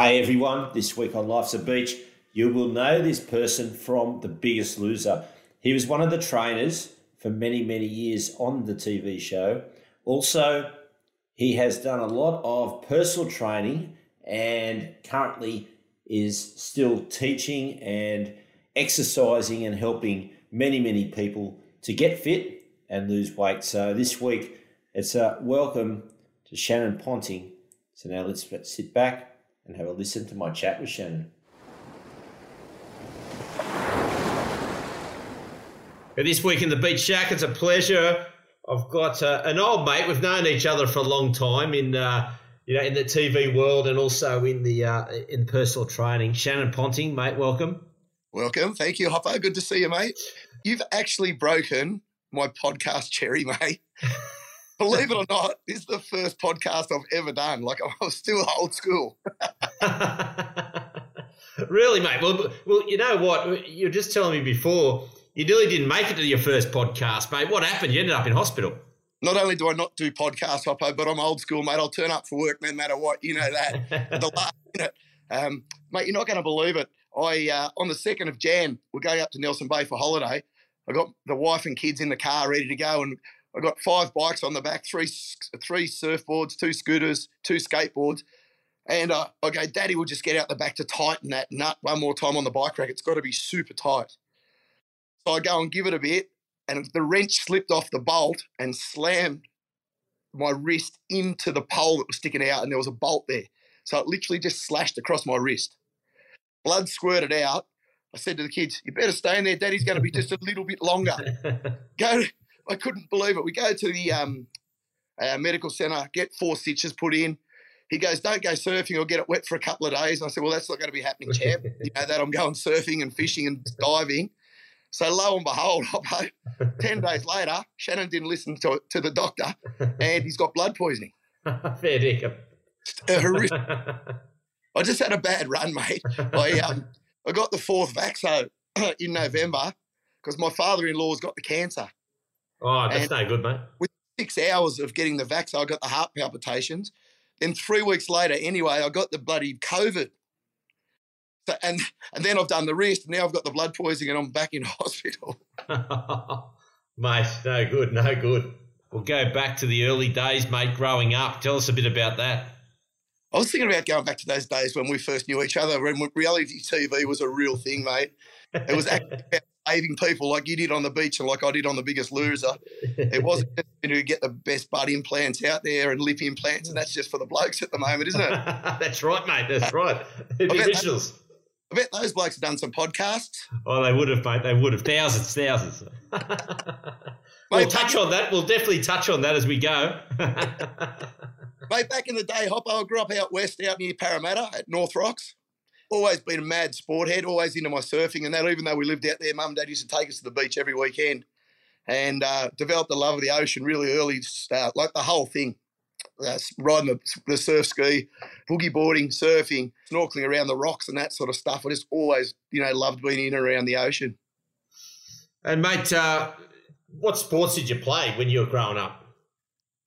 Hey everyone, this week on Life's a Beach, you will know this person from The Biggest Loser. He was one of the trainers for many, many years on the TV show. Also, he has done a lot of personal training and currently is still teaching and exercising and helping many, many people to get fit and lose weight. So this week, it's a welcome to Shannon Ponton. So now let's sit back and have a listen to my chat with Shannon. This week in the Beach Shack, it's a pleasure. I've got uh, an old mate. We've known each other for a long time in uh, you know in the TV world and also in the uh, in personal training. Shannon Ponton, mate, welcome. Welcome, thank you, Hopper. Good to see you, mate. You've actually broken my podcast cherry, mate. believe it or not, this is the first podcast I've ever done. Like I'm still old school. really, mate? Well, well, you know what? You're just telling me before you really didn't make it to your first podcast, mate. What happened? You ended up in hospital. Not only do I not do podcast, Hoppo, but I'm old school, mate. I'll turn up for work no matter what. You know that. At the last minute, um, mate, you're not going to believe it. I uh, on the second of Jan, we're going up to Nelson Bay for holiday. I got the wife and kids in the car ready to go, and I got five bikes on the back, three three surfboards, two scooters, two skateboards. And uh, I go, Daddy will just get out the back to tighten that nut one more time on the bike rack. It's got to be super tight. So I go and give it a bit, and the wrench slipped off the bolt and slammed my wrist into the pole that was sticking out, and there was a bolt there. So it literally just slashed across my wrist. Blood squirted out. I said to the kids, "You better stay in there. Daddy's going to be just a little bit longer." go I couldn't believe it. We go to the um, uh, medical centre, get four stitches put in. He goes, "Don't go surfing or get it wet for a couple of days." And I said, "Well, that's not going to be happening, champ. you know that I'm going surfing and fishing and diving." So lo and behold, ten days later, Shannon didn't listen to, to the doctor, and he's got blood poisoning. Fair dinkum. I just had a bad run, mate. I um, I got the fourth vaxo in November because my father-in-law's got the cancer. Oh, that's no good, mate. With six hours of getting the vax, I got the heart palpitations. Then three weeks later, anyway, I got the bloody COVID. So, and and then I've done the rest. Now I've got the blood poisoning, and I'm back in hospital. mate, no good, no good. We'll go back to the early days, mate. Growing up, tell us a bit about that. I was thinking about going back to those days when we first knew each other, when reality TV was a real thing, mate. It was actually saving people like you did on the beach and like I did on the biggest loser. It wasn't just to get the best butt implants out there and lip implants, and that's just for the blokes at the moment, isn't it? that's right, mate. That's uh, right. The officials. I bet those blokes have done some podcasts. Oh, they would have, mate. They would have. Thousands, thousands. we'll touch on that. We'll definitely touch on that as we go. mate, back in the day, Hoppo, I grew up out west, out near Parramatta at North Rocks always been a mad sport head, always into my surfing and that. Even though we lived out there, mum and dad used to take us to the beach every weekend and uh, developed a love of the ocean really early, start, like the whole thing. Uh, riding the, the, surf ski, boogie boarding, surfing, snorkeling around the rocks and that sort of stuff. I just always, you know, loved being in and around the ocean. And mate, uh, what sports did you play when you were growing up?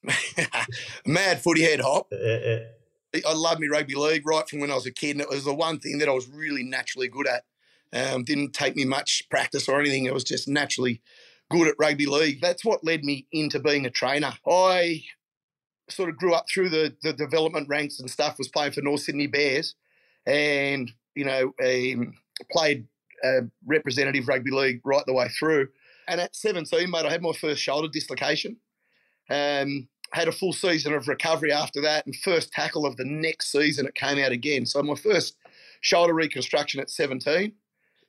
Mad footy head hop. Uh, uh, I loved me rugby league right from when I was a kid, and it was the one thing that I was really naturally good at. Um, didn't take me much practice or anything. It was just naturally good at rugby league. That's what led me into being a trainer. I sort of grew up through the, the development ranks and stuff, was playing for North Sydney Bears and, you know, um, played representative rugby league right the way through. And at 17, mate, I had my first shoulder dislocation. Um, had a full season of recovery after that, and first tackle of the next season, it came out again. So my first shoulder reconstruction at 17.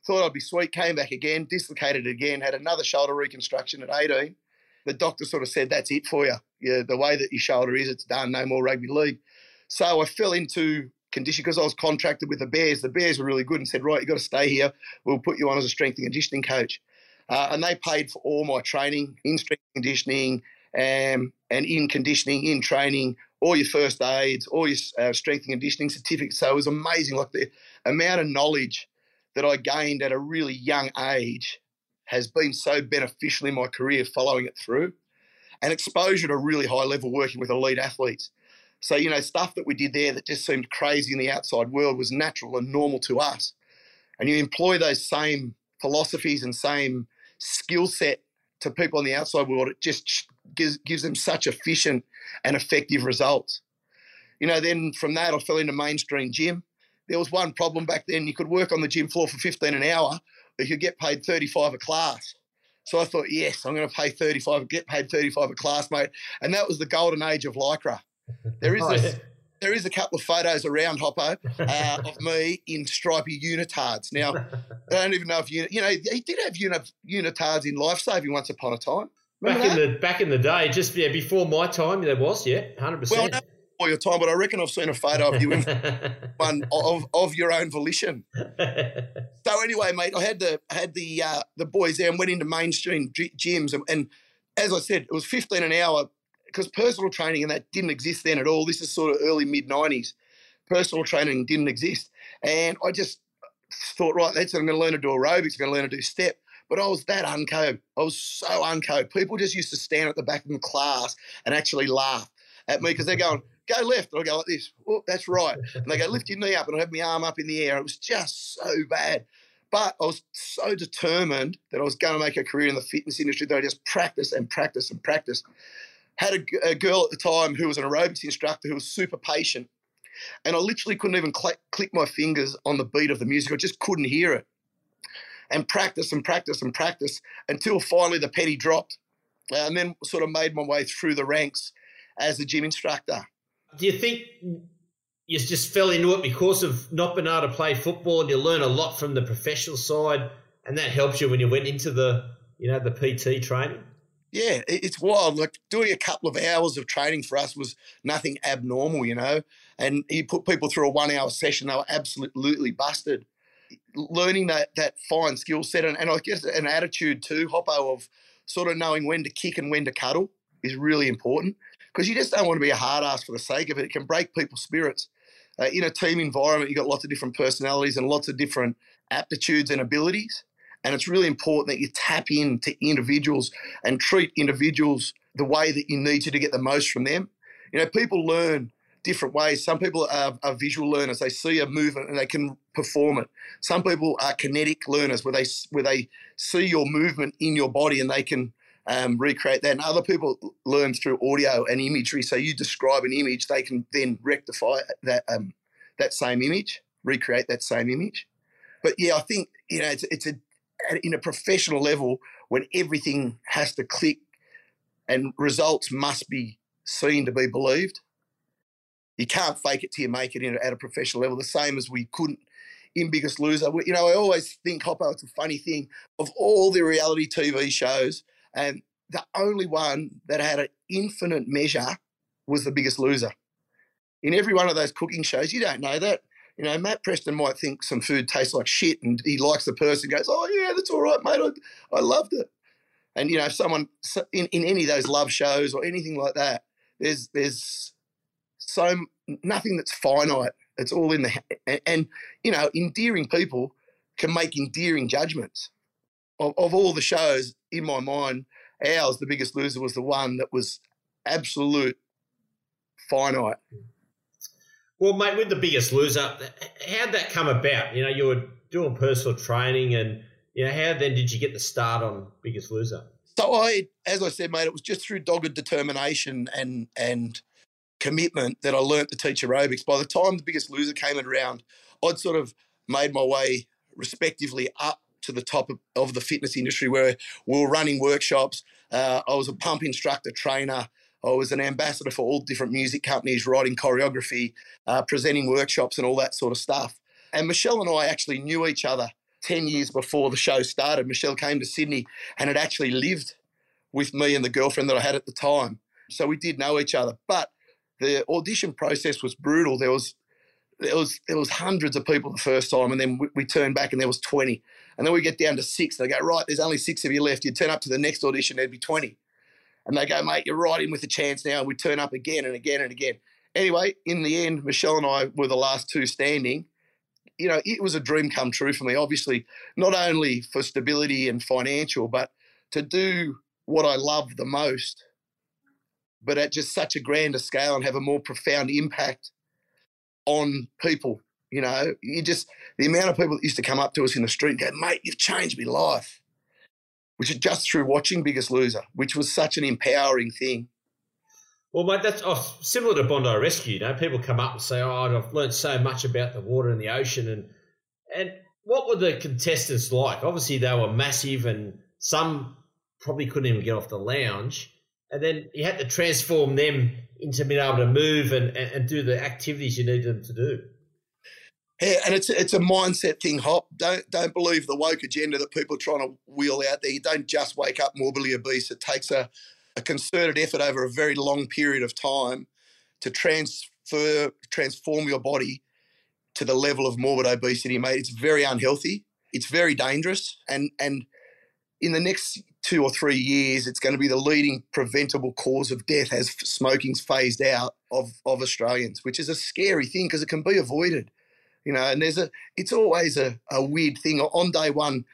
Thought I'd be sweet, came back again, dislocated again, had another shoulder reconstruction at 18, the doctor sort of said, "That's it for you. Yeah, the way that your shoulder is, it's done. No more rugby league." So I fell into condition because I was contracted with the Bears. The Bears were really good and said, "Right, you've got to stay here. We'll put you on as a strength and conditioning coach." Uh, and they paid for all my training in strength conditioning um, and in conditioning, in training, all your first aids, all your uh, strength and conditioning certificates. So it was amazing, like the amount of knowledge that I gained at a really young age has been so beneficial in my career following it through and exposure to really high level working with elite athletes. So, you know, stuff that we did there that just seemed crazy in the outside world was natural and normal to us. And you employ those same philosophies and same skill set to people in the outside world, it just gives, gives them such efficient and effective results. You know, then from that, I fell into mainstream gym. There was one problem back then. You could work on the gym floor for 15 an hour, you could get paid 35 a class. So I thought, yes, I'm going to pay 35, get paid 35 a class, mate. And that was the golden age of Lycra. There is oh, a, there is a couple of photos around Hoppo uh, of me in stripy unitards. Now, I don't even know if you, you know, he did have unitards in lifesaving once upon a time. Remember back that? in the back in the day, just yeah, before my time, there was yeah, hundred percent. well, before your time, but I reckon I've seen a photo of you in one of, of your own volition. so anyway, mate, I had the had the uh, the boys there and went into mainstream g- gyms, and, and as I said, it was fifteen an hour because personal training and that didn't exist then at all. This is sort of early mid nineties. Personal training didn't exist, and I just thought, right, that's I'm going to learn to do aerobics. I'm going to learn to do step. But I was that unco. I was so unco. People just used to stand at the back of the class and actually laugh at me because they're going, go left. And I go like this. Oh, that's right. And they go, lift your knee up. And I have my arm up in the air. It was just so bad. But I was so determined that I was going to make a career in the fitness industry that I just practiced and practiced and practiced. Had a, a girl at the time who was an aerobics instructor who was super patient. And I literally couldn't even cl- click my fingers on the beat of the music. I just couldn't hear it. And practice and practice and practice until finally the penny dropped. Uh, and then sort of made my way through the ranks as a gym instructor do you think you just fell into it because of not being able to play football and you learn a lot from the professional side and that helps you when you went into the you know the PT training? Yeah, it's wild. Like doing a couple of hours of training for us was nothing abnormal, you know. And you put people through a one-hour session, they were absolutely busted. Learning that that fine skill set and, and I guess an attitude too, Hoppo, of sort of knowing when to kick and when to cuddle is really important because you just don't want to be a hard ass for the sake of it. It can break people's spirits. Uh, in a team environment, you've got lots of different personalities and lots of different aptitudes and abilities. And it's really important that you tap into individuals and treat individuals the way that you need to to get the most from them. You know, people learn different ways. Some people are, are, visual learners; they see a movement and they can perform it. Some people are kinetic learners, where they where they see your movement in your body and they can um, recreate that. And other people learn through audio and imagery. So you describe an image, they can then rectify that um, that same image, recreate that same image. But yeah, I think you know it's it's a in a professional level when everything has to click and results must be seen to be believed. You can't fake it till you make it in, at a professional level. The same as we couldn't in Biggest Loser. You know, I always think Hoppo. It's a funny thing of all the reality TV shows and the only one that had an infinite measure was the biggest loser. In every one of those cooking shows, you don't know that. You know, Matt Preston might think some food tastes like shit and he likes the person, goes, Oh, yeah, that's all right, mate. I, I loved it. And, you know, if someone in, in any of those love shows or anything like that, there's, there's so nothing that's finite. It's all in the, and, you know, endearing people can make endearing judgments of, of all the shows in my mind, ours, the biggest loser, was the one that was absolute finite. Well, mate, with the biggest loser, how'd that come about? You know, you were doing personal training, and you know, how then did you get the start on Biggest Loser? So I, as I said, mate, it was just through dogged determination and and commitment that I learnt to teach aerobics. By the time the Biggest Loser came around, I'd sort of made my way respectively up to the top of, of the fitness industry where we were running workshops. Uh, I was a pump instructor trainer. I was an ambassador for all different music companies, writing choreography, uh, presenting workshops, and all that sort of stuff. And Michelle and I actually knew each other 10 years before the show started. Michelle came to Sydney and had actually lived with me and the girlfriend that I had at the time. So we did know each other. But the audition process was brutal. There was there was there was hundreds of people the first time, and then we, we turned back and there was twenty, and then we get down to six. And They go right, there's only six of you left. You turn up to the next audition, there'd be twenty, and they go, mate, you're right in with a chance now. And we turn up again and again and again. Anyway, in the end, Michelle and I were the last two standing. You know, it was a dream come true for me. Obviously, not only for stability and financial, but to do what I love the most, but at just such a grander scale and have a more profound impact on people. You know, you just the amount of people that used to come up to us in the street and go, mate, you've changed my life. Which is just through watching Biggest Loser, which was such an empowering thing. Well, mate, that's oh, similar to Bondi Rescue. You know, people come up and say, "Oh, I've learned so much about the water and the ocean." And and what were the contestants like? Obviously, they were massive, and some probably couldn't even get off the lounge. And then you had to transform them into being able to move and, and, and do the activities you needed them to do. Yeah, and it's it's a mindset thing, Hop. Don't don't believe the woke agenda that people are trying to wheel out there. You don't just wake up morbidly obese. It takes a, a concerted effort over a very long period of time to transfer transform your body to the level of morbid obesity, mate. It's very unhealthy. It's very dangerous, and and in the next two or three years, it's going to be the leading preventable cause of death as smoking's phased out of, of Australians, which is a scary thing because it can be avoided. You know, and there's a, it's always a, a weird thing. On day one,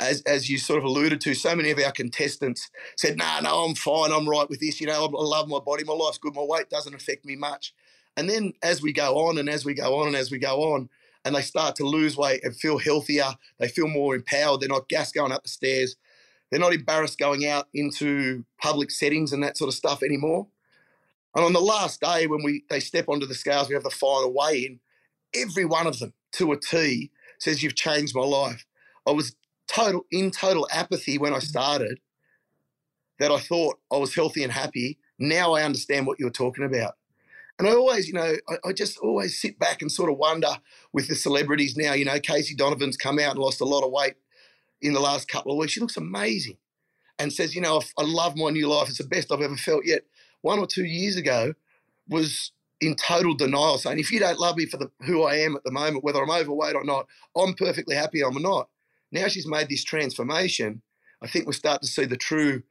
as, as you sort of alluded to, so many of our contestants said, "No, nah, no, I'm fine. I'm right with this. You know, I love my body. My life's good. My weight doesn't affect me much." And then as we go on and as we go on and as we go on, and they start to lose weight and feel healthier, they feel more empowered. They're not gas going up the stairs. They're not embarrassed going out into public settings and that sort of stuff anymore. And on the last day, when we they step onto the scales, we have the final weigh in. Every one of them, to a T, says you've changed my life. I was total in total apathy when I mm-hmm. started. That I thought I was healthy and happy. Now I understand what you're talking about. And I always, you know, I, I, just always sit back and sort of wonder with the celebrities now. You know, Casey Donovan's come out and lost a lot of weight in the last couple of weeks. She looks amazing and says, you know, I love my new life. It's the best I've ever felt yet. One or two years ago was in total denial, saying, if you don't love me for the, who I am at the moment, whether I'm overweight or not, I'm perfectly happy I'm not. Now she's made this transformation. I think we'll start to see the true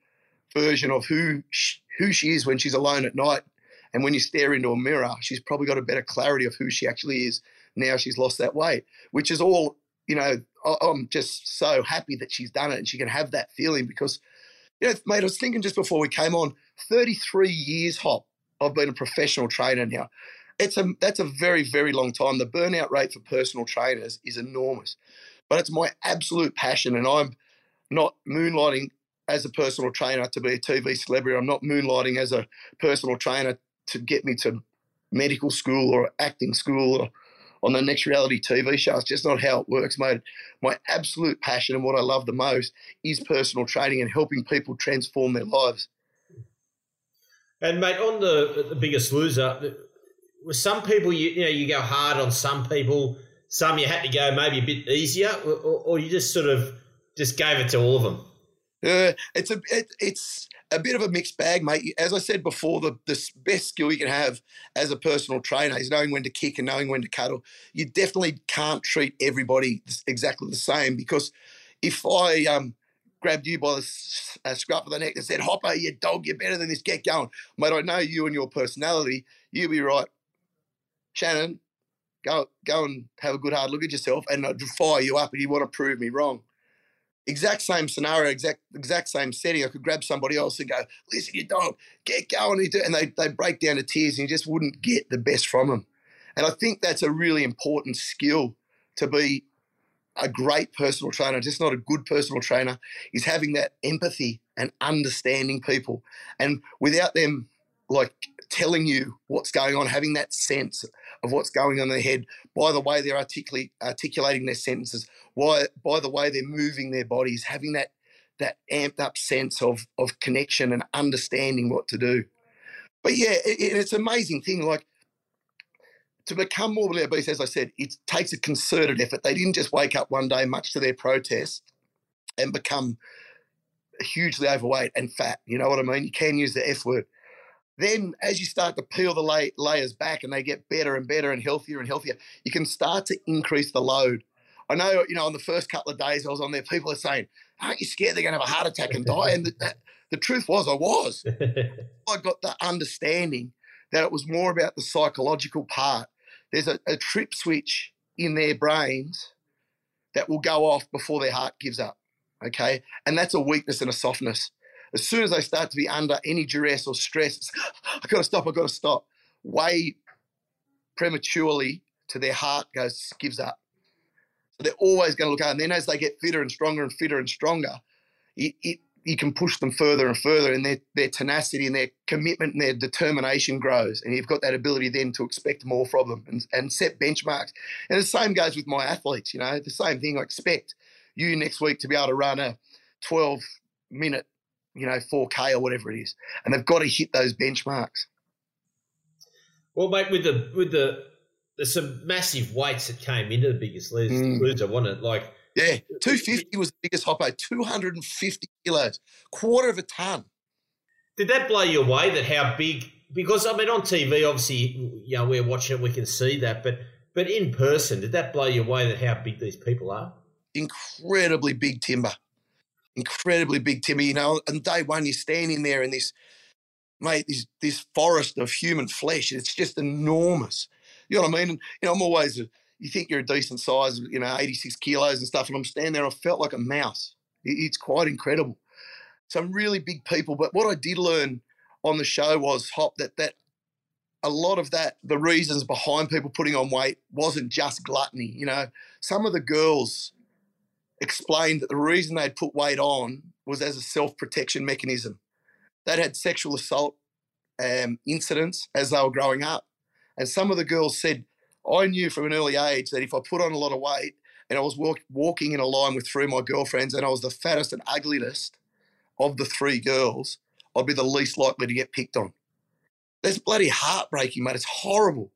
version of who she, who she is when she's alone at night. And when you stare into a mirror, she's probably got a better clarity of who she actually is now she's lost that weight, which is all you know, I'm just so happy that she's done it and she can have that feeling because, you know, mate, I was thinking just before we came on, 33 years, Hop, I've been a professional trainer now. It's a that's a very very long time. The burnout rate for personal trainers is enormous, but it's my absolute passion, and I'm not moonlighting as a personal trainer to be a TV celebrity. I'm not moonlighting as a personal trainer to get me to medical school or acting school or on the next reality TV show. It's just not how it works, mate. My absolute passion and what I love the most is personal training and helping people transform their lives. And mate, on the the biggest loser, with some people, you, you know, you go hard on some people. Some you had to go maybe a bit easier, or, or you just sort of just gave it to all of them. Uh, it's a it, it's a bit of a mixed bag, mate. As I said before, the, the best skill you can have as a personal trainer is knowing when to kick and knowing when to cuddle. You definitely can't treat everybody exactly the same because if I um, grabbed you by the uh, scruff of the neck and said, Hopper, you dog, you're better than this, get going. Mate, I know you and your personality. You'll be right. Shannon, go go and have a good hard look at yourself and I'd fire you up and you want to prove me wrong exact same scenario, exact exact same setting. I could grab somebody else and go, listen, you don't get going, and they they break down to tears, and you just wouldn't get the best from them. And I think that's a really important skill to be a great personal trainer, just not a good personal trainer, is having that empathy and understanding people. And without them like telling you what's going on, having that sense of what's going on in their head by the way they're articulating their sentences, why, by the way they're moving their bodies, having that that amped up sense of of connection and understanding what to do. But yeah, it, it's an amazing thing. Like to become morbidly obese, as I said, it takes a concerted effort. They didn't just wake up one day, much to their protest, and become hugely overweight and fat. You know what I mean? You can use the F word. Then, as you start to peel the lay- layers back and they get better and better and healthier and healthier, you can start to increase the load. I know, you know, on the first couple of days I was on there, people are saying, Aren't you scared they're going to have a heart attack and die? And the, the truth was, I was. I got the understanding that it was more about the psychological part. There's a, a trip switch in their brains that will go off before their heart gives up. Okay. And that's a weakness and a softness. As soon as they start to be under any duress or stress, I gotta stop, I gotta stop. Way prematurely to their heart goes gives up. So they're always going to look out. And then as they get fitter and stronger and fitter and stronger, it, it you can push them further and further, and their their tenacity and their commitment and their determination grows, and you've got that ability then to expect more from them and, and set benchmarks. And the same goes with my athletes. You know, the same thing. I expect you next week to be able to run a 12 minute, you know, 4K or whatever it is, and they've got to hit those benchmarks. Well, mate, with the with the there's some massive weights that came into the biggest loser, mm. loser wasn't it? Like yeah, 250 was the biggest hoppo, 250 kilos, quarter of a ton. Did that blow you away that how big? Because I mean, on TV, obviously, you know, we're watching it, we can see that, but but in person, did that blow you away that how big these people are? Incredibly big timber, incredibly big timber. You know, and day one, you're standing there in this, mate, this this forest of human flesh. It's just enormous. You know what I mean? And, you know, I'm always a, you think you're a decent size, you know, 86 kilos and stuff, and I'm standing there, I felt like a mouse. It's quite incredible. Some really big people. But what I did learn on the show was hop that that a lot of that the reasons behind people putting on weight wasn't just gluttony. You know, some of the girls explained that the reason they'd put weight on was as a self protection mechanism. They'd had sexual assault um, incidents as they were growing up, and some of the girls said I knew from an early age that if I put on a lot of weight and I was walk, walking in a line with three of my girlfriends and I was the fattest and ugliest of the three girls, I'd be the least likely to get picked on. That's bloody heartbreaking, mate. It's horrible,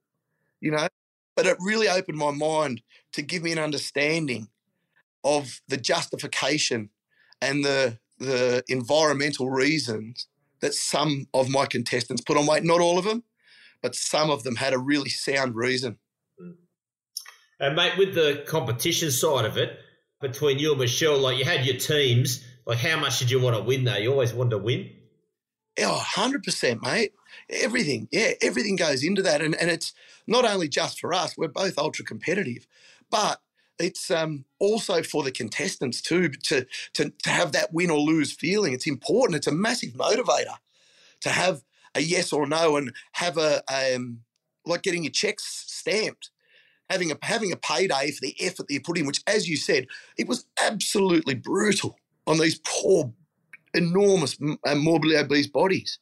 you know. But it really opened my mind to give me an understanding of the justification and the the environmental reasons that some of my contestants put on weight. Not all of them, but some of them had a really sound reason. Mm. And mate, with the competition side of it, between you and Michelle, like you had your teams, like how much did you want to win though? You always wanted to win? Oh, 100%, mate. Everything. Yeah, everything goes into that. And, and it's not only just for us, we're both ultra competitive, but it's um, also for the contestants too to, to, to have that win or lose feeling. It's important. It's a massive motivator to have a yes or no and have a, um, like getting your checks stamped having a having a payday for the effort that you put in, which, as you said, it was absolutely brutal on these poor, enormous, and morbidly obese bodies.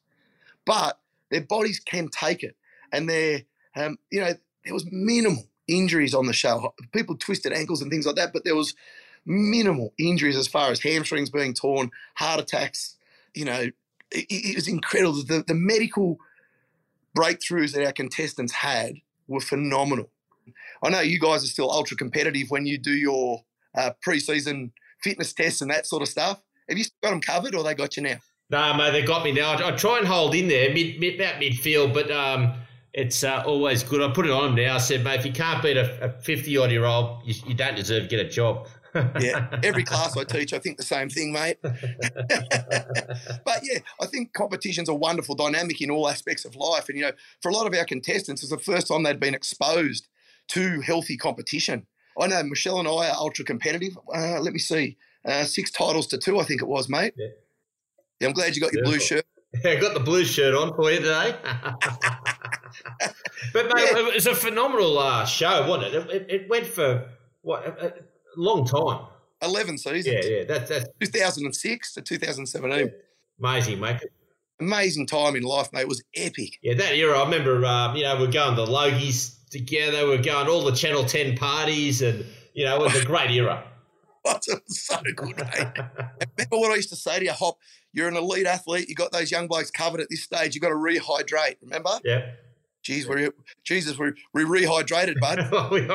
But their bodies can take it, and they're, um, you know, there was minimal injuries on the show. People twisted ankles and things like that, but there was minimal injuries as far as hamstrings being torn, heart attacks. You know, it, it was incredible. The, the medical breakthroughs that our contestants had were phenomenal. I know you guys are still ultra competitive when you do your uh, preseason fitness tests and that sort of stuff. Have you got them covered, or they got you now? No, mate, they got me now. I, I try and hold in there, mid, mid about midfield, but um, it's uh, always good. I put it on them now. I said, mate, if you can't beat a fifty odd year old, you, you, don't deserve to get a job. yeah, every class I teach, I think the same thing, mate. but yeah, I think competition's a wonderful dynamic in all aspects of life. And you know, for a lot of our contestants, it's the first time they'd been exposed to healthy competition. I know Michelle and I are ultra competitive. Uh, let me see, uh, six titles to two, I think it was, mate. Yeah. yeah I'm glad you got your blue shirt. Yeah, I got the blue shirt on for you today. But mate, yeah. it was a phenomenal uh, show, wasn't it? It, it went for what a, a, long time. Eleven seasons. Yeah, yeah. That's that's 2006 to 2017. Yeah. Amazing, mate. Amazing time in life, mate. It was epic. Yeah, that era. I remember. Um, you know, we're going to Logies together. We're going all the Channel 10 parties, and, you know, it was a great era. it was so good, mate. Remember what I used to say to you, Hop? You're an elite athlete. You got those young blokes covered at this stage. You got to rehydrate. Remember? Yeah. Jeez, we Jesus, we we rehydrated, bud. we,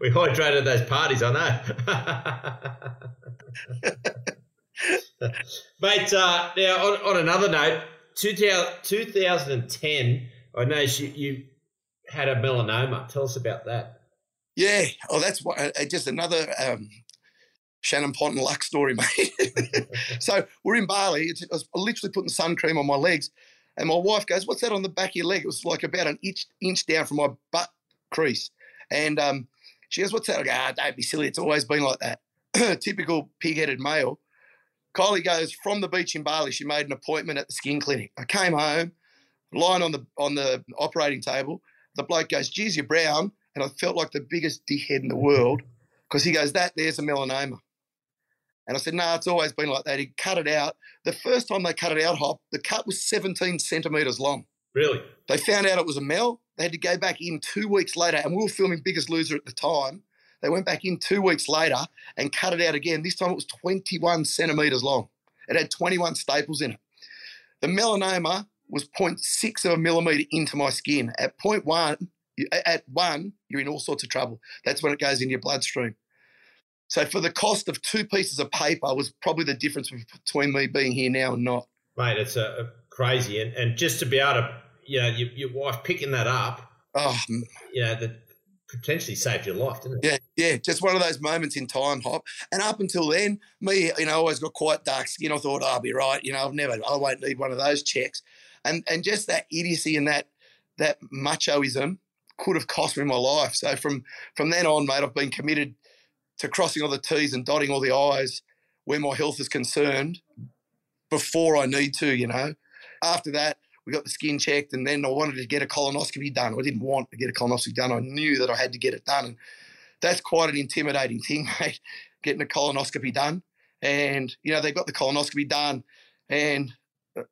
we hydrated those parties, I know. Mate, uh, now on, on, another note, 2010, I know you, you had a melanoma. Tell us about that. Yeah, oh, that's what, uh, just another um, Shannon Ponton luck story, mate. so we're in Bali. It's, I was literally putting sun cream on my legs, and my wife goes, "What's that on the back of your leg?" It was like about an inch inch down from my butt crease, and um, she goes, "What's that?" I go, "Ah, don't be silly. It's always been like that." Typical pig-headed male. Kylie goes from the beach in Bali. She made an appointment at the skin clinic. I came home, lying on the on the operating table. The bloke goes, "Geez, you're brown," and I felt like the biggest dickhead in the world because he goes, "That there's a melanoma." And I said, no, nah, it's always been like that. He cut it out. The first time they cut it out, Hop, the cut was 17 centimetres long. Really? They found out it was a mel. They had to go back in two weeks later, and we were filming Biggest Loser at the time. They went back in two weeks later and cut it out again. This time it was 21 centimetres long. It had 21 staples in it. The melanoma was 0.6 of a millimetre into my skin. At 0.1, at one, you're in all sorts of trouble. That's when it goes in your bloodstream. So for the cost of two pieces of paper was probably the difference between me being here now and not. Mate, it's a, crazy, and, and just to be able to, you know, your, your wife picking that up, oh, you know, that potentially saved your life, didn't it? Yeah, yeah, just one of those moments in time, Hop. And up until then, me, you know, always got quite dark skin. I thought, oh, I'll be right. You know, I've never, I won't need one of those checks. And and just that idiocy and that that machoism could have cost me my life. So from from then on, mate, I've been committed to crossing all the T's and dotting all the I's where my health is concerned before I need to, you know. After that, we got the skin checked, and then I wanted to get a colonoscopy done. I didn't want to get a colonoscopy done. I knew that I had to get it done. And that's quite an intimidating thing, mate, getting a colonoscopy done. And, you know, they got the colonoscopy done, and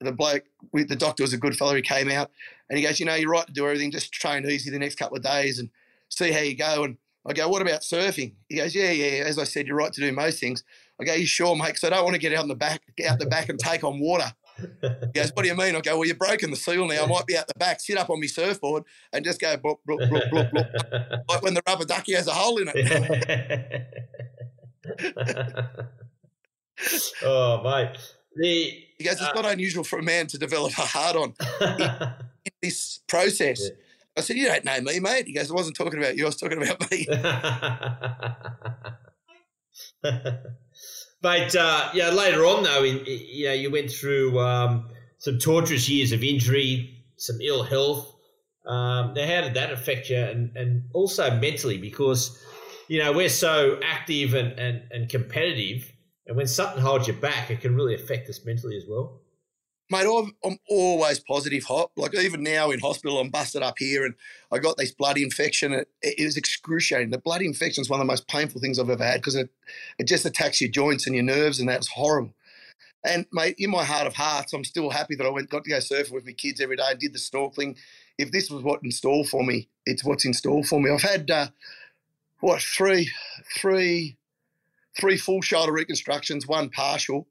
the bloke, the doctor was a good fellow. He came out and he goes, You know, you're right to do everything. Just train easy the next couple of days and see how you go. And I go, what about surfing? He goes, yeah, yeah. As I said, you're right to do most things. I go, you sure, mate? Because I don't want to get out in the back, get out the back and take on water. He goes, what do you mean? I go, well, you're broken the seal now. I might be out the back, sit up on my surfboard and just go, bloop, bloop, bloop, bloop, bloop. like when the rubber ducky has a hole in it. oh, mate. The, he goes, it's uh, not unusual for a man to develop a heart on in, in this process. Yeah. I said, You don't know me, mate. He goes, I wasn't talking about you, I was talking about me. but uh, yeah, later on, though, in, you know, you went through um, some torturous years of injury, some ill health. Um, now, how did that affect you? And, and also mentally, because, you know, we're so active and, and, and competitive. And when something holds you back, it can really affect us mentally as well mate, I'm always positive, hop. Like even now in hospital, I'm busted up here, and I got this blood infection. It, it was excruciating. The blood infection is one of the most painful things I've ever had because it it just attacks your joints and your nerves, and that's horrible. And mate, in my heart of hearts, I'm still happy that I went got to go surfing with my kids every day and did the snorkeling. If this was what in store for me, it's what's in store for me. I've had uh, what three, three, three full shoulder reconstructions, one partial,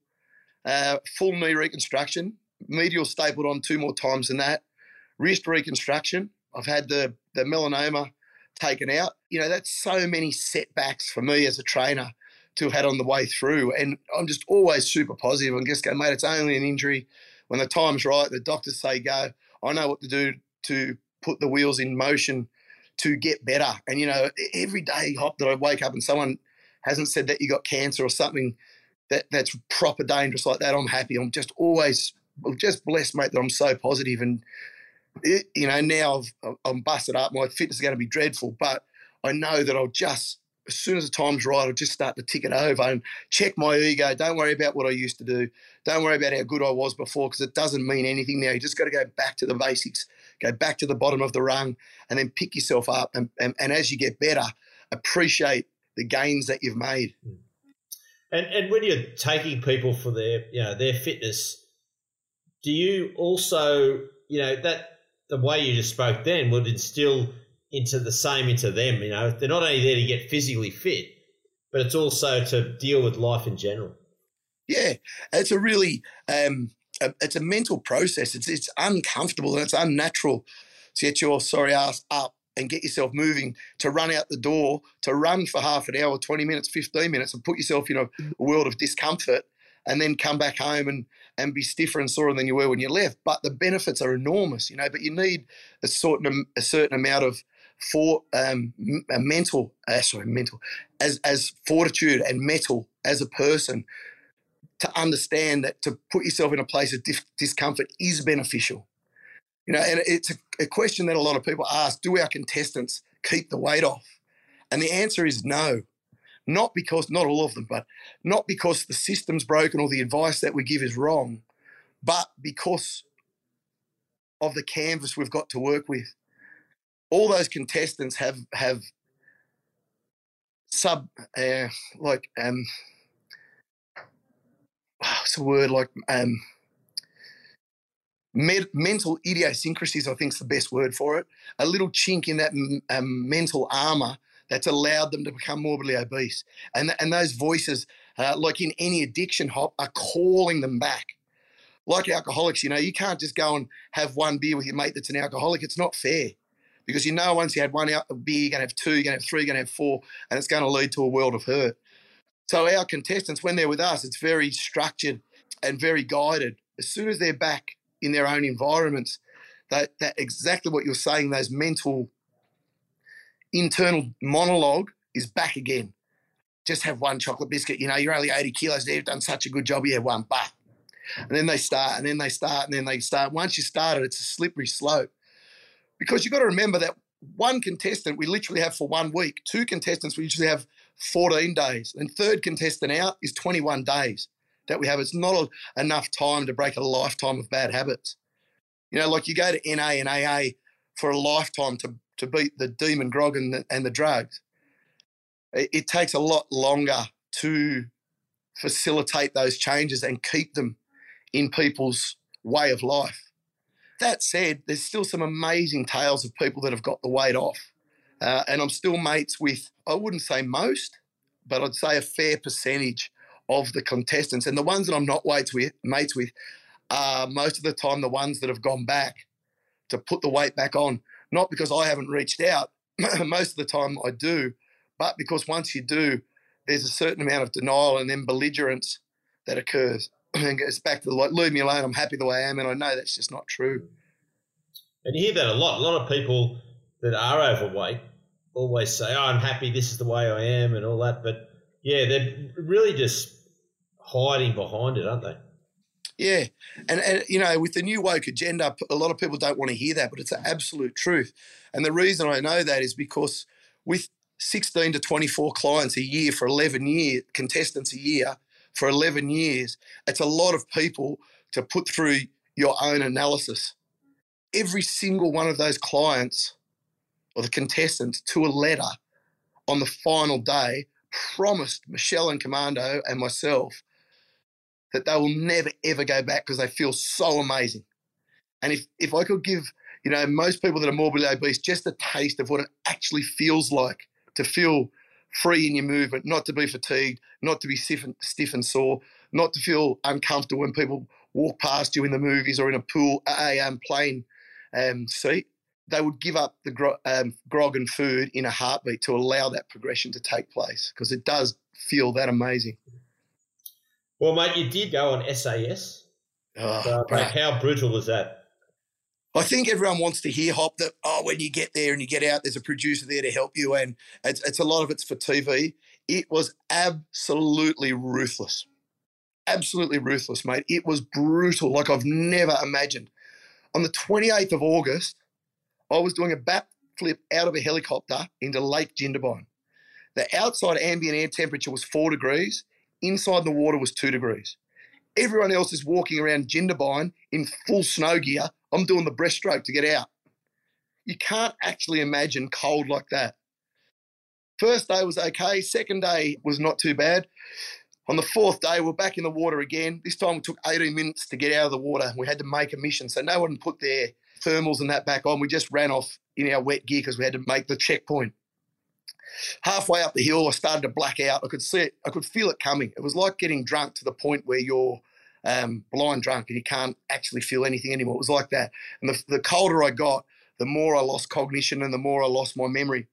uh, full knee reconstruction, medial stapled on two more times than that. Wrist reconstruction. I've had the the melanoma taken out. You know, that's so many setbacks for me as a trainer to have had on the way through. And I'm just always super positive and just go, mate, it's only an injury. When the time's right, the doctors say go. I know what to do to put the wheels in motion to get better. And you know, every day hop that I wake up and someone hasn't said that you got cancer or something that that's proper dangerous like that, I'm happy. I'm just always just blessed, mate, that I'm so positive and it, you know now I've, I'm busted up. My fitness is going to be dreadful, but I know that I'll just as soon as the time's right, I'll just start to tick it over and check my ego. Don't worry about what I used to do. Don't worry about how good I was before because it doesn't mean anything now. You just got to go back to the basics, go back to the bottom of the rung, and then pick yourself up. And, and, and as you get better, appreciate the gains that you've made. Hmm. And and when you're taking people for their you know their fitness do you also, you know, that the way you just spoke then would instill into the same into them? You know, they're not only there to get physically fit, but it's also to deal with life in general. Yeah, it's a really, um, a, it's a mental process. It's it's uncomfortable and it's unnatural to get your sorry ass up and get yourself moving to run out the door, to run for half an hour, 20 minutes, 15 minutes, and put yourself in a, a world of discomfort and then come back home and and be stiffer and sorer than you were when you left. But the benefits are enormous, you know. But you need a certain a certain amount of for um, mental, uh, sorry, mental, as as fortitude and metal as a person to understand that to put yourself in a place of dif- discomfort is beneficial. You know, and it's a, a question that a lot of people ask: Do our contestants keep the weight off? And the answer is no. Not because, not all of them, but not because the system's broken or the advice that we give is wrong, but because of the canvas we've got to work with. All those contestants have have sub uh, like um what's the word like um med- mental idiosyncrasies i think is the best word for it a little chink in that um, mental armor that's allowed them to become morbidly obese. And, and those voices, uh, like in any addiction hop, are calling them back. Like alcoholics, you know, you can't just go and have one beer with your mate that's an alcoholic. It's not fair because you know once you had one beer, you're going to have two, you're going to have three, you're going to have four, and it's going to lead to a world of hurt. So our contestants, when they're with us, it's very structured and very guided. As soon as they're back in their own environments, that, that exactly what you're saying, those mental internal monologue is back again. Just have one chocolate biscuit. You know, you're only 80 kilos there. You've done such a good job. You have one. Bah. And then they start, and then they start, and then they start. Once you start it, it's a slippery slope. Because you've got to remember that one contestant we literally have for one week. Two contestants we usually have 14 days. And third contestant out is 21 days that we have. It's not enough time to break a lifetime of bad habits. You know, like you go to NA and AA for a lifetime to to beat the demon grog and the, and the drugs. It, it takes a lot longer to facilitate those changes and keep them in people's way of life. That said, there's still some amazing tales of people that have got the weight off. Uh, and I'm still mates with, I wouldn't say most, but I'd say a fair percentage of the contestants. And the ones that I'm not mates with, mates with are most of the time the ones that have gone back to put the weight back on not because I haven't reached out. Most of the time I do, but because once you do, there's a certain amount of denial and then belligerence that occurs. and it's back to the like, leave me alone. I'm happy the way I am, and I know that's just not true. Mm. And you hear that a lot. A lot of people that are overweight always say, "Oh, I'm happy. This is the way I am," and all that. But yeah, they're really just hiding behind it, aren't they? Yeah, and, and you know, with the new woke agenda, a lot of people don't want to hear that, but it's an absolute truth. And the reason I know that is because with 16 to 24 clients a year for 11 years, contestants a year for 11 years, it's a lot of people to put through your own analysis. Every single one of those clients or the contestants to a letter on the final day promised Michelle and Commando and myself that they will never ever go back because they feel so amazing. And if if I could give you know most people that are morbidly obese just a taste of what it actually feels like to feel free in your movement, not to be fatigued, not to be stiff and, stiff and sore, not to feel uncomfortable when people walk past you in the movies or in a pool, a um, plane um, seat. They would give up the gro- um, grog and food in a heartbeat to allow that progression to take place because it does feel that amazing. Well, mate, you did go on SAS. Oh, so, mate, how brutal was that? I think everyone wants to hear hop that oh when you get there and you get out there's a producer there to help you and it's, it's a lot of it's for TV. It was absolutely ruthless, absolutely ruthless, mate. It was brutal like I've never imagined. On the 28th of August, I was doing a bat flip out of a helicopter into Lake Jindabyne. The outside ambient air temperature was four degrees. Inside the water was two degrees. Everyone else is walking around Jindabyne in full snow gear. I'm doing the breaststroke to get out. You can't actually imagine cold like that. First day was okay. Second day was not too bad. On the fourth day, we're back in the water again. This time it took 18 minutes to get out of the water. We had to make a mission. So no one put their thermals and that back on. We just ran off in our wet gear because we had to make the checkpoint halfway up the hill, I started to black out. I could see it. I could feel it coming. It was like getting drunk to the point where you're um, blind drunk and you can't actually feel anything anymore. It was like that. And the, the colder I got, the more I lost cognition and the more I lost my memory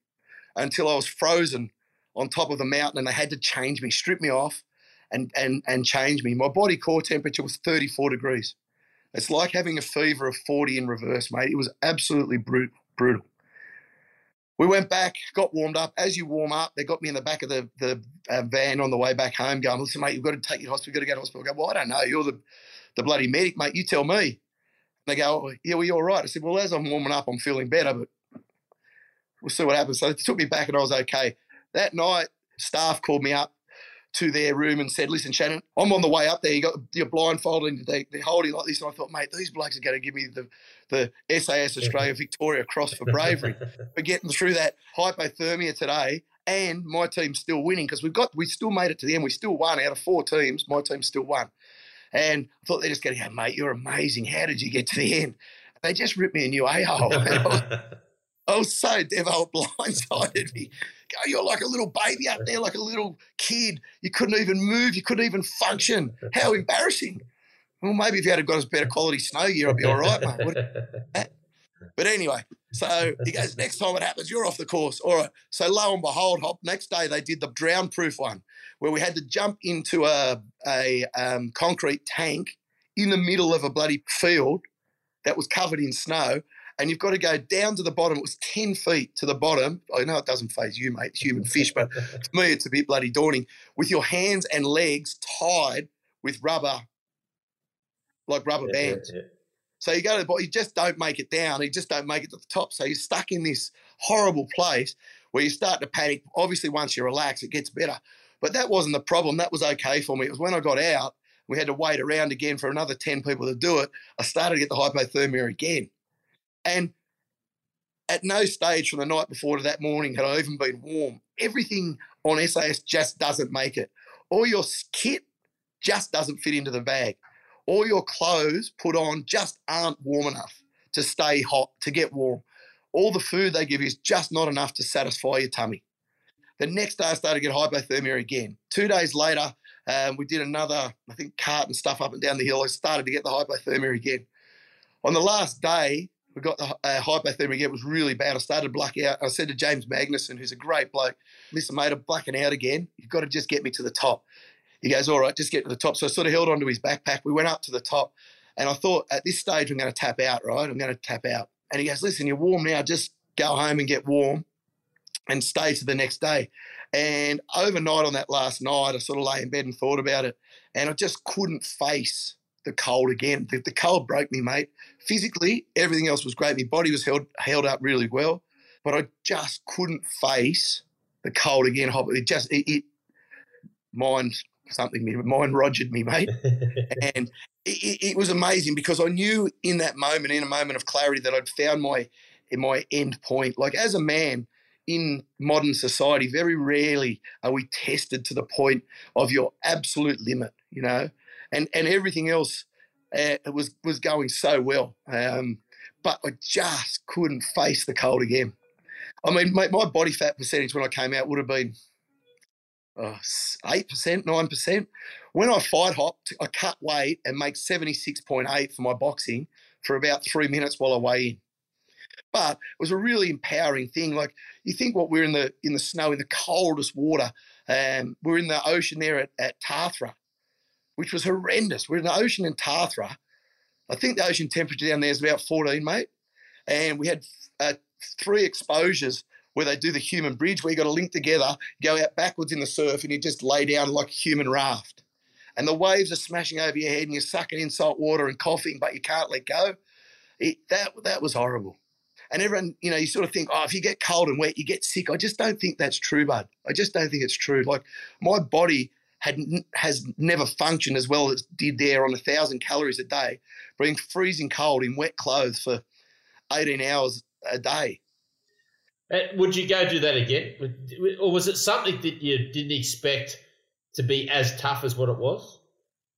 until I was frozen on top of the mountain and they had to change me, strip me off, and, and, and changed me. My body core temperature was 34 degrees. It's like having a fever of 40 in reverse, mate. It was absolutely brutal. We went back, got warmed up. As you warm up, they got me in the back of the, the uh, van on the way back home going, listen, mate, you've got to take your hospital, you've got to go to hospital. I go, well, I don't know. You're the, the bloody medic, mate. You tell me. And they go, oh, yeah, well, you're all right. I said, well, as I'm warming up, I'm feeling better, but we'll see what happens. So they took me back and I was okay. That night, staff called me up to their room and said, "Listen, Shannon, I'm on the way up there. You got you're blindfolded. And they, they're holding like this." And I thought, mate, these blokes are going to give me the the SAS Australia Victoria Cross for bravery for getting through that hypothermia today. And my team's still winning because we've got we still made it to the end. We still won out of four teams. My team still won. And I thought they're just going to go, mate, you're amazing. How did you get to the end? They just ripped me a new a hole. I was so Devo blindsided me. Go, you're like a little baby out there, like a little kid. You couldn't even move. You couldn't even function. How embarrassing. Well, maybe if you had got us better quality snow gear, I'd be all right, mate. But anyway, so he goes, next time it happens, you're off the course. All right. So lo and behold, hop, next day they did the drown proof one where we had to jump into a, a um, concrete tank in the middle of a bloody field that was covered in snow and you've got to go down to the bottom. It was 10 feet to the bottom. I know it doesn't phase you, mate, human fish, but to me, it's a bit bloody daunting. With your hands and legs tied with rubber, like rubber yeah, bands. Yeah, yeah. So you go to the bottom, you just don't make it down. You just don't make it to the top. So you're stuck in this horrible place where you start to panic. Obviously, once you relax, it gets better. But that wasn't the problem. That was okay for me. It was when I got out, we had to wait around again for another 10 people to do it. I started to get the hypothermia again. And at no stage from the night before to that morning had I even been warm. Everything on SAS just doesn't make it. All your kit just doesn't fit into the bag. All your clothes put on just aren't warm enough to stay hot, to get warm. All the food they give you is just not enough to satisfy your tummy. The next day, I started to get hypothermia again. Two days later, um, we did another, I think, cart and stuff up and down the hill. I started to get the hypothermia again. On the last day, we got the uh, hypothermia. It was really bad. I started blacking out. I said to James Magnussen, who's a great bloke, listen, mate, I'm blacking out again. You've got to just get me to the top. He goes, all right, just get to the top. So I sort of held onto his backpack. We went up to the top. And I thought, at this stage, I'm going to tap out, right? I'm going to tap out. And he goes, listen, you're warm now. Just go home and get warm and stay to the next day. And overnight on that last night, I sort of lay in bed and thought about it. And I just couldn't face the cold again. The, the, cold broke me, mate. Physically, everything else was great. My body was held held up really well, but I just couldn't face the cold again. It just it, it mind something me mind rogered me, mate. and it, it, was amazing because I knew in that moment, in a moment of clarity, that I'd found my my end point. Like as a man in modern society, very rarely are we tested to the point of your absolute limit. You know, and and everything else uh, was was going so well. Um, but I just couldn't face the cold again. I mean, my, my body fat percentage when I came out would have been uh, eight percent, nine percent. When I fight hopped, I cut weight and make seventy six point eight for my boxing for about three minutes while I weigh in. But it was a really empowering thing. Like you think, what we're in the in the snow, in the coldest water. Um, we're in the ocean there at, at Tathra, which was horrendous. We're in the ocean in Tathra. I think the ocean temperature down there is about 14, mate. And we had uh, three exposures where they do the human bridge, where you got to link together, go out backwards in the surf, and you just lay down like a human raft. And the waves are smashing over your head, and you're sucking in salt water and coughing, but you can't let go. It, that that was horrible. And everyone, you know, you sort of think, oh, if you get cold and wet, you get sick. I just don't think that's true, bud. I just don't think it's true. Like my body had has never functioned as well as did there on a thousand calories a day, being freezing cold in wet clothes for 18 hours a day. Uh, would you go do that again, or was it something that you didn't expect to be as tough as what it was?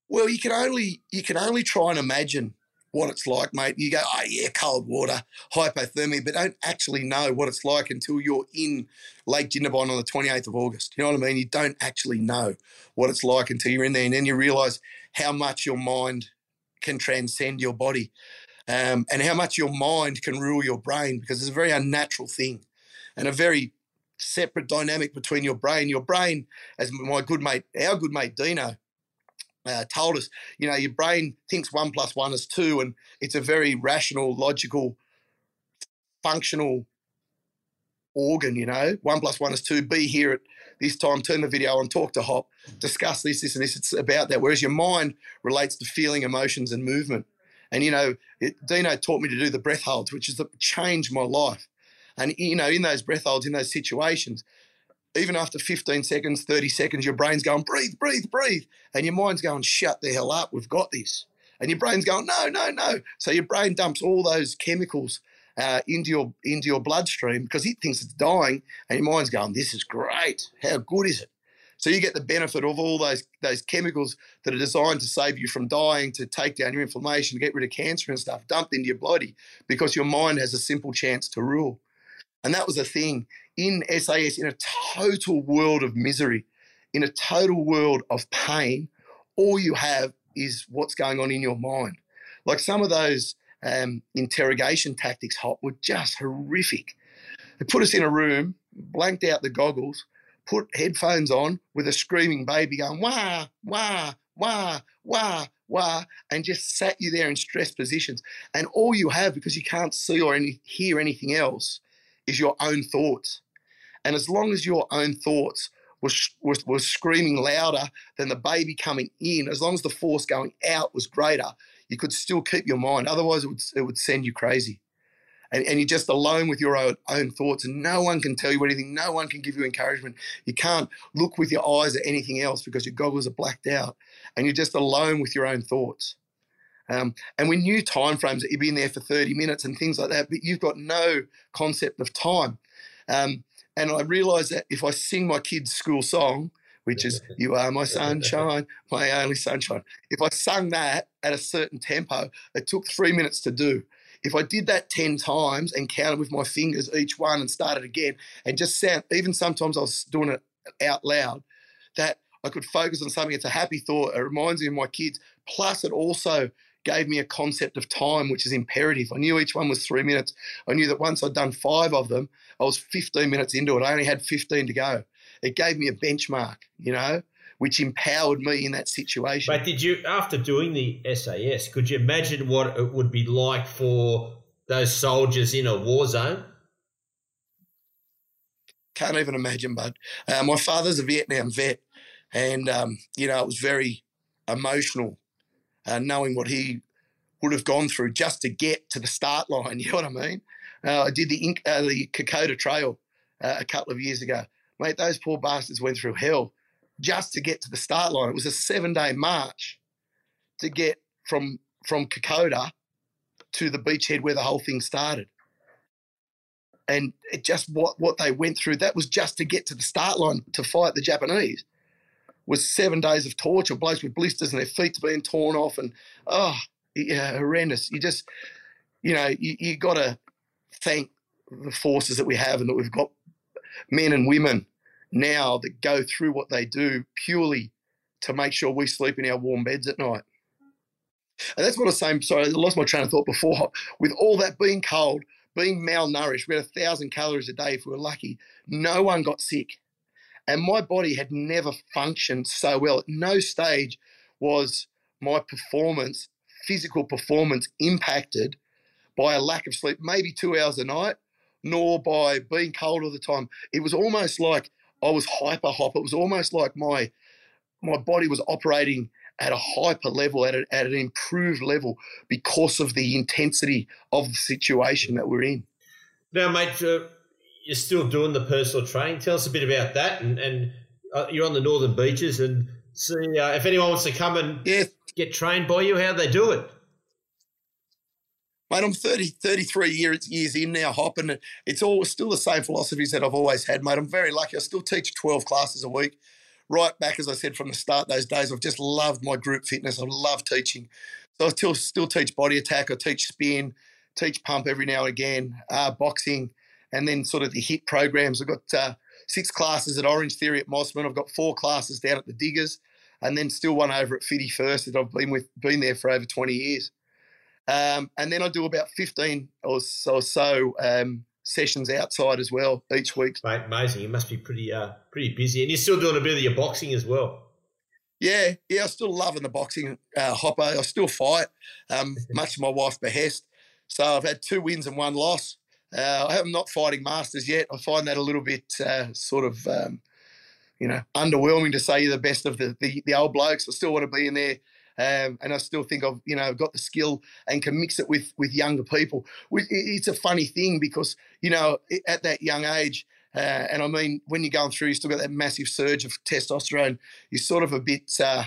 Well, you can only you can only try and imagine what it's like, mate. You go, oh yeah, cold water, hypothermia, but don't actually know what it's like until you're in Lake Jindabyne on the 28th of August. You know what I mean? You don't actually know what it's like until you're in there, and then you realise how much your mind can transcend your body, um, and how much your mind can rule your brain because it's a very unnatural thing, and a very separate dynamic between your brain. Your brain, as my good mate, our good mate Dino, uh, told us, you know, your brain thinks one plus one is two, and it's a very rational, logical, functional organ. You know, one plus one is two. Be here at this time. Turn the video on. Talk to Hop. Discuss this, this, and this. It's about that. Whereas your mind relates to feeling, emotions, and movement. And you know, it, Dino taught me to do the breath holds, which has changed my life. And you know, in those breath holds, in those situations, even after 15 seconds, 30 seconds, your brain's going, breathe, breathe, breathe. And your mind's going, shut the hell up, we've got this. And your brain's going, no, no, no. So your brain dumps all those chemicals uh, into your into your bloodstream because it thinks it's dying, and your mind's going, this is great. How good is it? So you get the benefit of all those those chemicals that are designed to save you from dying, to take down your inflammation, to get rid of cancer and stuff, dumped into your body because your mind has a simple chance to rule. And that was the thing in SAS, in a total world of misery, in a total world of pain, all you have is what's going on in your mind. Like some of those um, interrogation tactics, Hop, were just horrific. They put us in a room, blanked out the goggles, put headphones on with a screaming baby going, wah, wah, wah, wah, wah, and just sat you there in stress positions. And all you have, because you can't see or any, hear anything else, is your own thoughts. And as long as your own thoughts were, was, was screaming louder than the baby coming in, as long as the force going out was greater, you could still keep your mind. Otherwise, it would, it would send you crazy. And, and you're just alone with your own, own thoughts, and no one can tell you anything. No one can give you encouragement. You can't look with your eyes at anything else because your goggles are blacked out, and you're just alone with your own thoughts. Um, and we knew time frames that you'd be in there for 30 minutes and things like that, but you've got no concept of time. Um, and I realised that if I sing my kids' school song, which is "You Are My Sunshine, My Only Sunshine," if I sung that at a certain tempo, it took three minutes to do. If I did that 10 times and counted with my fingers each one and started again and just sound, even sometimes I was doing it out loud, that I could focus on something. It's a happy thought. It reminds me of my kids. Plus, it also gave me a concept of time, which is imperative. I knew each one was three minutes. I knew that once I'd done five of them, I was 15 minutes into it. I only had 15 to go. It gave me a benchmark, you know, which empowered me in that situation. But did you, after doing the SAS, could you imagine what it would be like for those soldiers in a war zone? Can't even imagine, bud. Uh, my father's a Vietnam vet, and um, you know it was very emotional uh, knowing what he would have gone through just to get to the start line. You know what I mean? Uh, I did the uh, the Kokoda Trail uh, a couple of years ago. Mate, those poor bastards went through hell just to get to the start line. It was a seven day march to get from from Kokoda to the beachhead where the whole thing started. And it just what what they went through, that was just to get to the start line to fight the Japanese was seven days of torture, blokes with blisters and their feet being torn off, and oh, yeah, horrendous. You just, you know, you, you got to thank the forces that we have and that we've got men and women now that go through what they do purely to make sure we sleep in our warm beds at night. And that's what I was saying. Sorry, I lost my train of thought before. With all that being cold, being malnourished, we had a thousand calories a day if we were lucky. No one got sick. And my body had never functioned so well. At no stage was my performance, physical performance, impacted by a lack of sleep, maybe two hours a night, nor by being cold all the time. It was almost like I was hyper hop. It was almost like my my body was operating at a hyper level, at, a, at an improved level because of the intensity of the situation that we're in. Now, mate, uh, you're still doing the personal training. Tell us a bit about that, and, and uh, you're on the northern beaches, and see uh, if anyone wants to come and yeah. get trained by you, how they do it. Mate, I'm 30, 33 years, years in now, hopping. It's all still the same philosophies that I've always had, mate. I'm very lucky. I still teach 12 classes a week. Right back, as I said from the start, those days, I've just loved my group fitness. I love teaching. So I still, still teach body attack. I teach spin, teach pump every now and again, uh, boxing, and then sort of the HIIT programs. I've got uh, six classes at Orange Theory at Mosman. I've got four classes down at the Diggers, and then still one over at Fitness First that I've been with, been there for over 20 years. Um, and then I do about 15 or so, or so um, sessions outside as well each week. Mate, amazing. You must be pretty uh, pretty busy, and you're still doing a bit of your boxing as well. Yeah, yeah, I'm still loving the boxing, uh, Hopper. I still fight, um, much to my wife's behest. So I've had two wins and one loss. Uh, I am not fighting masters yet. I find that a little bit uh, sort of, um, you know, underwhelming to say you're the best of the, the, the old blokes. I still want to be in there. Um, and I still think I've, you know, got the skill and can mix it with with younger people. It's a funny thing because, you know, at that young age, uh, and I mean, when you're going through, you still got that massive surge of testosterone. You're sort of a bit, uh,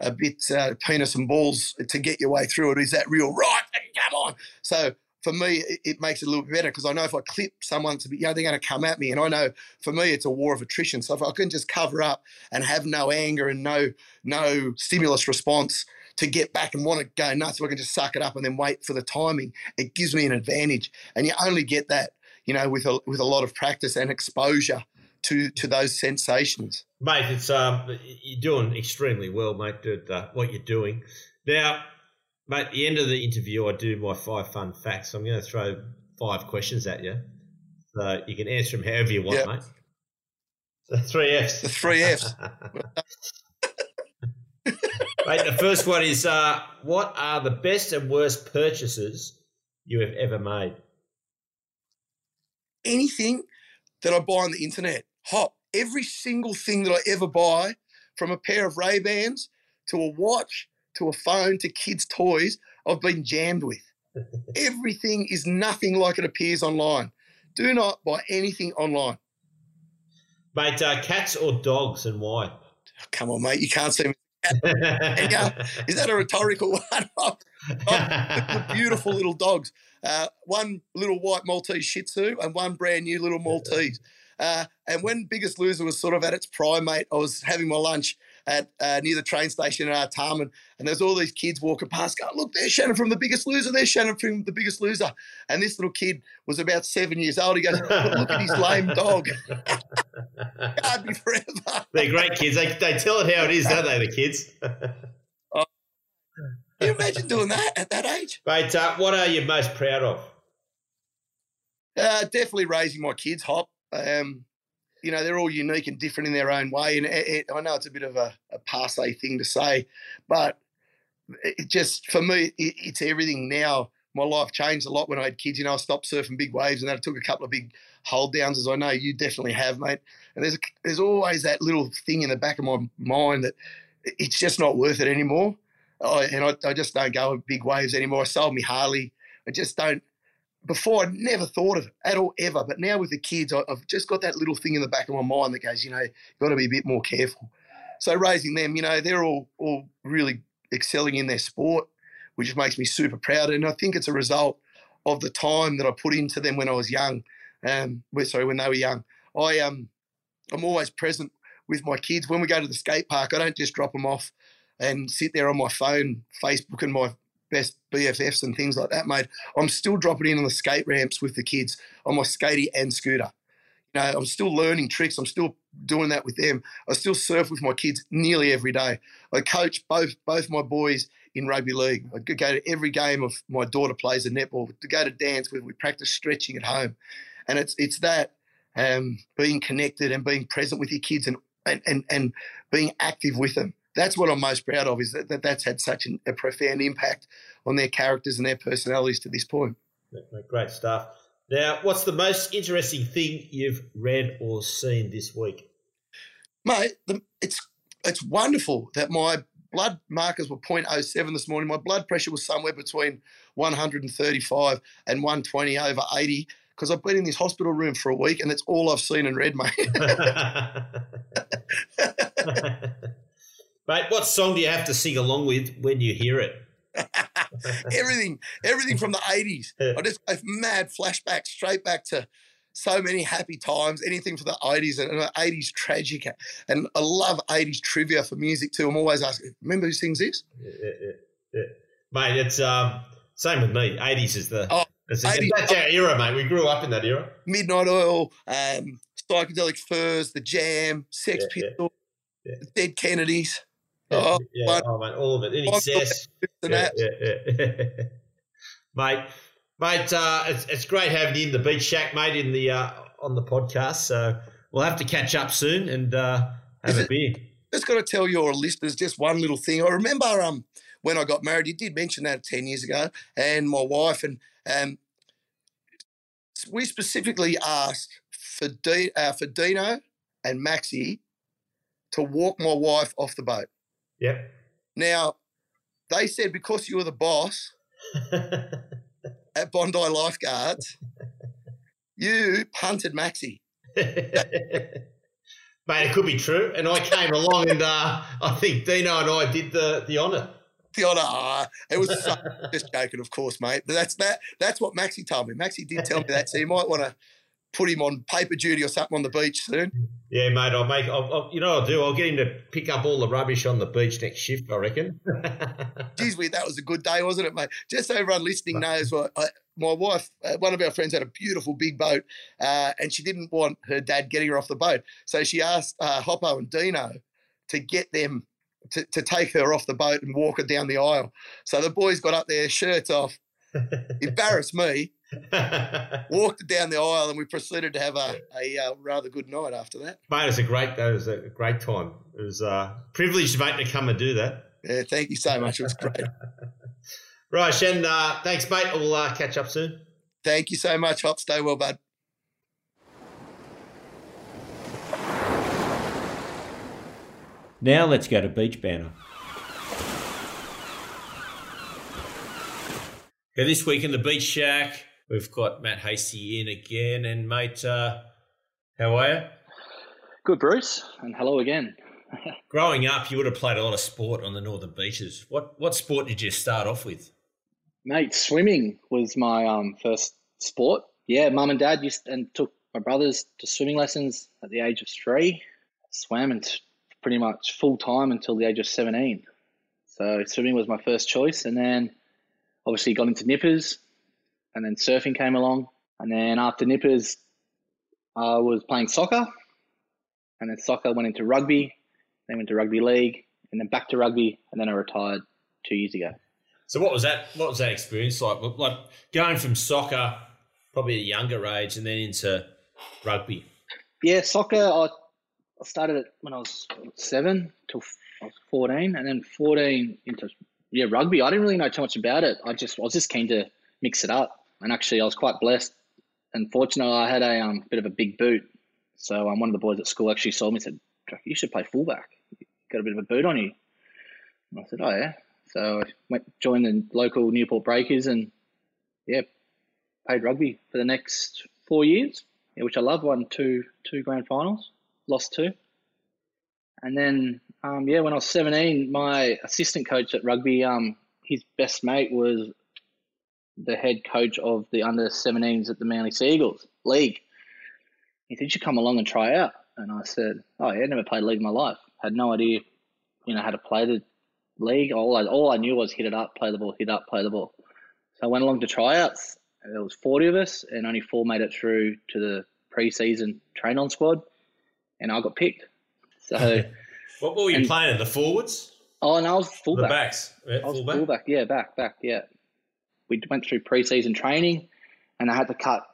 a bit uh, penis and balls to get your way through it. Is that real? Right, come on. So for me, it, makes it a little bit better because I know if I clip someone to be, you know, they're going to come at me, and I know for me it's a war of attrition. So if I can just cover up and have no anger and no no stimulus response to get back and want to go nuts, if I can just suck it up and then wait for the timing, it gives me an advantage. And you only get that you know, with a with a lot of practice and exposure to to those sensations. Mate, it's um, you're doing extremely well, mate. Dude, uh, what you're doing now, mate. At the end of the interview, I do my five fun facts. I'm going to throw five questions at you, so you can answer them however you want, yep. mate. The three Fs. The three Fs. Mate, the first one is uh, what are the best and worst purchases you have ever made? anything that I buy on the internet. Hop, every single thing that I ever buy, from a pair of Ray Bans to a watch to a phone to kids' toys, I've been jammed with. Everything is nothing like it appears online. Do not buy anything online. Mate, uh, cats or dogs and why? Come on, mate. You can't see me. is that a rhetorical one? oh, beautiful little dogs. Uh, one little white Maltese Shih Tzu and one brand new little Maltese. Uh, and when Biggest Loser was sort of at its prime, mate, I was having my lunch at uh, near the train station in Artarmon, and there's all these kids walking past. Going, look, there's Shannon from The Biggest Loser. There's Shannon from The Biggest Loser. And this little kid was about seven years old. He goes, look at his lame dog. Me forever. They're great kids. They, they tell it how it is, don't they, the kids? oh. Can you imagine doing that at that age? Mate, uh, what are you most proud of? Uh, definitely raising my kids, Hop. Um, you know, they're all unique and different in their own way. And it, it, I know it's a bit of a, a passe thing to say, but it just for me, it, it's everything now. My life changed a lot when I had kids. You know, I stopped surfing big waves, and I took a couple of big hold downs, as I know you definitely have, mate. And there's there's always that little thing in the back of my mind that it's just not worth it anymore. I, and I, I just don't go big waves anymore. I sold me Harley. I just don't before I never thought of it at all ever, but now with the kids, I've just got that little thing in the back of my mind that goes, you know, you've got to be a bit more careful. So raising them, you know, they're all all really excelling in their sport, which makes me super proud. And I think it's a result of the time that I put into them when I was young. Um, sorry, when they were young. I um, I'm always present with my kids when we go to the skate park. I don't just drop them off and sit there on my phone, Facebook and my best BFFs and things like that, mate. I'm still dropping in on the skate ramps with the kids on my skatey and scooter. You know, I'm still learning tricks. I'm still doing that with them. I still surf with my kids nearly every day. I coach both both my boys in rugby league. I go to every game of my daughter plays a netball. To go to dance with, we practice stretching at home, and it's it's that um, being connected and being present with your kids and and and, and being active with them that's what I'm most proud of is that, that that's had such an, a profound impact on their characters and their personalities to this point. Great stuff. Now, what's the most interesting thing you've read or seen this week? Mate, the, it's it's wonderful that my blood markers were 0.07 this morning. My blood pressure was somewhere between 135 and 120 over 80 because I've been in this hospital room for a week and that's all I've seen and read, mate. Mate, what song do you have to sing along with when you hear it? everything, everything from the 80s. I just have mad flashbacks straight back to so many happy times, anything for the 80s and the 80s tragic. And I love 80s trivia for music too. I'm always asking, remember who sings this? Yeah, yeah, yeah. Mate, it's um, same with me. 80s is the. Oh, it's, 80s, that's our era, mate. We grew up in that era. Midnight Oil, um, Psychedelic Furs, The Jam, Sex Pistols, Dead Kennedys. Oh, yeah, oh man, all of it in excess. Yeah, yeah, yeah. Mate, mate. Uh, it's, it's great having you in the beach shack, mate, in the uh, on the podcast. So we'll have to catch up soon and uh, have a beer. Just got to tell your listeners just one little thing. I remember um when I got married, you did mention that ten years ago, and my wife and um we specifically asked for D, uh, for Dino and Maxie to walk my wife off the boat. Yep. Now, they said because you were the boss at Bondi Lifeguards, you punted Maxie. Mate, it could be true. And I came along and uh, I think Dino and I did the, the honour. The honour. Ah, it was so, just joking, of course, mate. But that's that. That's what Maxie told me. Maxie did tell me that. So you might want to put him on paper duty or something on the beach soon. Yeah, mate. I'll make. I'll, I'll, you know, what I'll do. I'll get him to pick up all the rubbish on the beach next shift. I reckon. Geez, we that was a good day, wasn't it, mate? Just so everyone listening knows, what I, my wife, uh, one of our friends, had a beautiful big boat, uh, and she didn't want her dad getting her off the boat, so she asked uh, Hoppo and Dino to get them to, to take her off the boat and walk her down the aisle. So the boys got up there, shirts off, embarrassed me, walked down the aisle, and we proceeded to have a, a uh, rather good night after that. Mate, it was a great. It was a great time. It was a privilege, mate, to come and do that. Yeah, thank you so much. It was great. right, Shen. Uh, thanks, mate. We'll uh, catch up soon. Thank you so much, Hop. Stay well, bud. Now let's go to Beach Banter. Yeah, this week in the Beach Shack, we've got Matt Hasty in again. And, mate, uh, how are you? Good, Bruce, and hello again. Growing up, you would have played a lot of sport on the northern beaches. What what sport did you start off with? Mate, swimming was my um, first sport. Yeah, mum and dad used and took my brothers to swimming lessons at the age of three. Swam and pretty much full time until the age of seventeen. So swimming was my first choice, and then obviously got into nippers, and then surfing came along, and then after nippers, I was playing soccer, and then soccer went into rugby, then went to rugby league, and then back to rugby, and then I retired two years ago. So what was that? What was that experience like? Like going from soccer, probably a younger age, and then into rugby. Yeah, soccer. I, started it when I was seven till I was fourteen, and then fourteen into yeah rugby. I didn't really know too much about it. I just I was just keen to mix it up, and actually I was quite blessed and fortunate. I had a um, bit of a big boot, so um, one of the boys at school actually saw me and said, "You should play fullback. You've got a bit of a boot on you." And I said, "Oh yeah." So I went joined the local Newport Breakers and yeah, played rugby for the next four years, yeah, which I love. Won two two grand finals, lost two, and then um, yeah, when I was seventeen, my assistant coach at rugby, um, his best mate was the head coach of the under 17s at the Manly Seagulls League. He said, You should come along and try out. And I said, Oh, yeah, never played league in my life. Had no idea, you know, how to play the league. All I, all I knew was hit it up, play the ball, hit up, play the ball. So I went along to tryouts. There was 40 of us, and only four made it through to the preseason train on squad, and I got picked. So, what were you And- playing? The forwards, oh, and I was fullback. the backs, yeah, I was fullback. fullback. Yeah, back, back, yeah. We went through preseason training, and I had to cut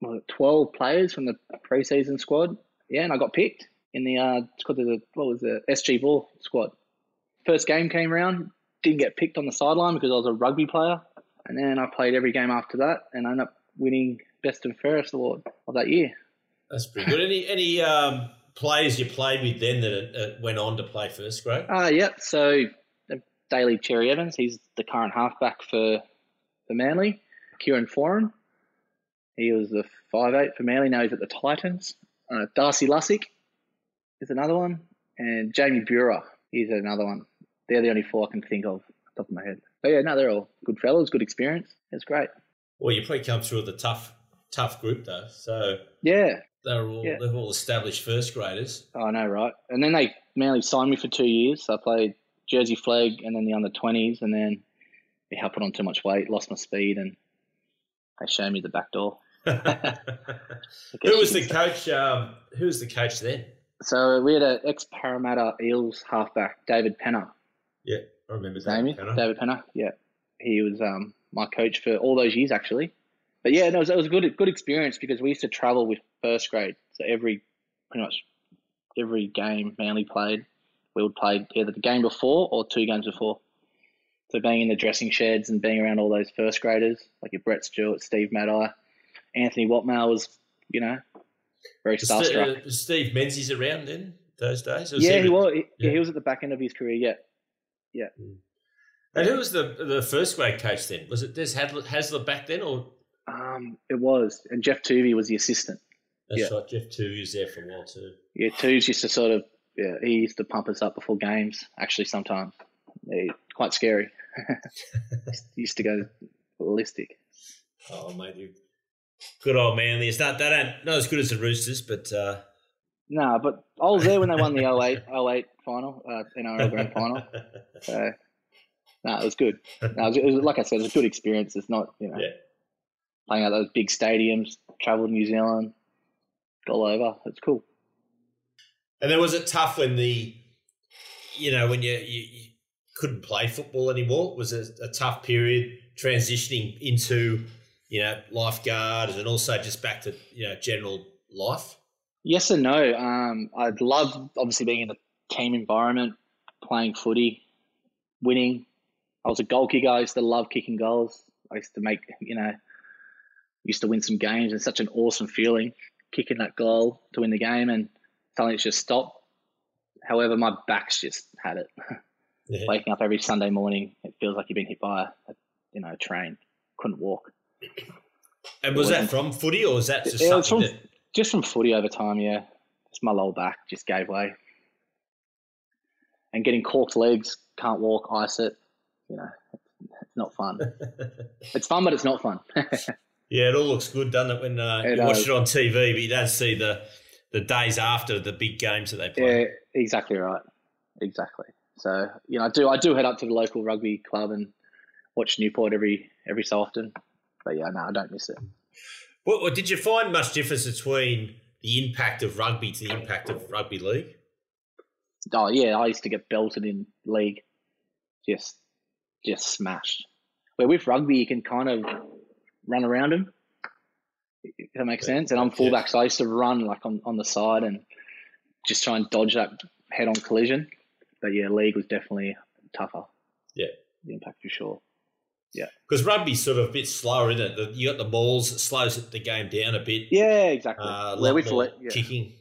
what, twelve players from the preseason squad. Yeah, and I got picked in the uh, it's called the what was the SG Ball squad. First game came around, didn't get picked on the sideline because I was a rugby player, and then I played every game after that, and I ended up winning best and fairest award of that year. That's pretty good. Any any um, players you played with then that uh, went on to play first grade? Ah, yep. So uh, Daly Cherry Evans, he's the current halfback for for Manly. Kieran Foran, he was the five eight for Manly. Now he's at the Titans. Uh, Darcy Lussick is another one, and Jamie Buhrer, is another one. They're the only four I can think of off the top of my head. But yeah, no, they're all good fellows, good experience. It's great. Well, you probably come through with a tough tough group though. So Yeah, they're all Yeah. they're all established first graders. I know, right? And then they Manly signed me for two years. So I played Jersey Flegg and then the under twenties, and then yeah, I put on too much weight, lost my speed, and they showed me the back door. who was the coach? Um, who was the coach then? So we had an ex Parramatta Eels halfback, David Penner. Yeah, I remember His name is that. Penner. David Penner. Yeah, he was um my coach for all those years actually. But yeah, no, it was, it was a good good experience because we used to travel with first grade. So every pretty much every game Manly played, we would play either the game before or two games before. So being in the dressing sheds and being around all those first graders, like your Brett Stewart, Steve Matai, Anthony Watmough was, you know, very starstruck. Uh, Steve Menzies around then those days? yeah, he, he was. He, yeah. he was at the back end of his career. Yeah, yeah. Mm. And who was the the first grade coach then? Was it Des Hasler back then, or? Um, it was, and Geoff Toovey was the assistant. That's yeah. right. Geoff Toovey was there for a while too. Yeah, Toovey used to sort of yeah, he used to pump us up before games. Actually, sometimes yeah, quite scary. used to go ballistic. Oh, mate, good old Manly. It's not that ain't not as good as the Roosters, but uh... no, nah, but I was there when they won the 08, 08 final, uh, NRL Grand Final. So no, it was good. No, it was, it was, like I said, it was a good experience. It's not, you know, yeah. Playing at those big stadiums, travelled New Zealand, all over. It's cool. And then was it tough when the, you know, when you, you, you couldn't play football anymore? It Was it a tough period transitioning into, you know, lifeguard and also just back to, you know, general life? Yes and no. Um, I'd love obviously being in a team environment, playing footy, winning, I was a goal kicker. I used to love kicking goals. I used to make, you know, used to win some games and such an awesome feeling kicking that goal to win the game and suddenly it's just stopped. However, my back's just had it. Yeah. Waking up every Sunday morning, it feels like you've been hit by a, you know, a train. Couldn't walk. And was that from footy or was that just it, from, that... just from footy over time? Yeah, just my lower back just gave way. And getting corked legs, can't walk, ice it you know, it's not fun. it's fun, but it's not fun. yeah, it all looks good, doesn't it, when uh, it you watch it on TV, but you don't see the the days after the big games that they play. Yeah, exactly right. Exactly. So you know, I do I do head up to the local rugby club and watch Newport every every so often. But yeah, no, I don't miss it. Well, did you find much difference between the impact of rugby to the impact of rugby league? Oh yeah, I used to get belted in league, just just smashed. Where with rugby, you can kind of run around him. If that makes sense. And I'm fullback, so I used to run like on, on the side and just try and dodge that head on collision. But yeah, league was definitely tougher. Yeah. The impact for sure. Yeah. Because rugby's sort of a bit slower, isn't it? You got the balls, it slows the game down a bit. Yeah, exactly. Uh, le- yeah. kicking.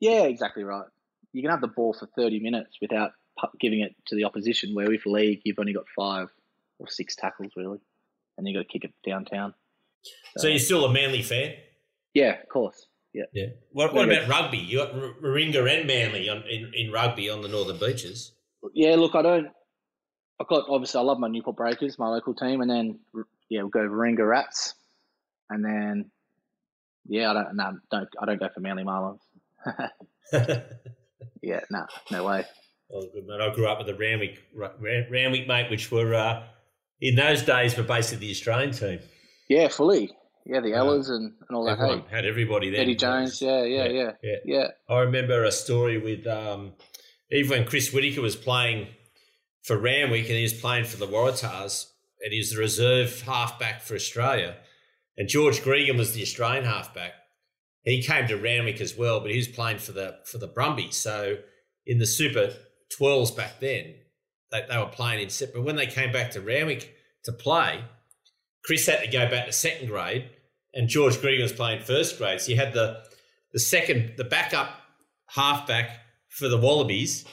Yeah, exactly right. You can have the ball for 30 minutes without giving it to the opposition. Where with league, you've only got five or six tackles really, and you've got to kick it downtown. So, you're still a Manly fan? Yeah, of course. Yeah. Yeah. What, what about rugby? You got Warringah and Manly on, in in rugby on the northern beaches. Yeah. Look, I don't. I've got obviously I love my Newport Breakers, my local team, and then yeah, we'll go Warringah Rats, and then yeah, I don't no, don't I don't go for Manly Marlins. yeah, no, nah, no way. Oh, good. I grew up with the Randwick, Randwick mate, which were uh, in those days were basically the Australian team. Yeah, fully. Yeah, the Ellas and, and all Everyone that. Hey? Had everybody there. Eddie Jones. Yeah yeah, yeah, yeah, yeah, I remember a story with um, even when Chris Whitaker was playing for Randwick and he was playing for the Waratahs and he was the reserve halfback for Australia. And George Gregan was the Australian halfback. He came to Randwick as well, but he was playing for the for the Brumbies. So in the Super 12s back then, they, they were playing in set. But when they came back to Randwick to play, Chris had to go back to second grade, and George Gregan was playing first grade. So you had the the second, the backup halfback for the Wallabies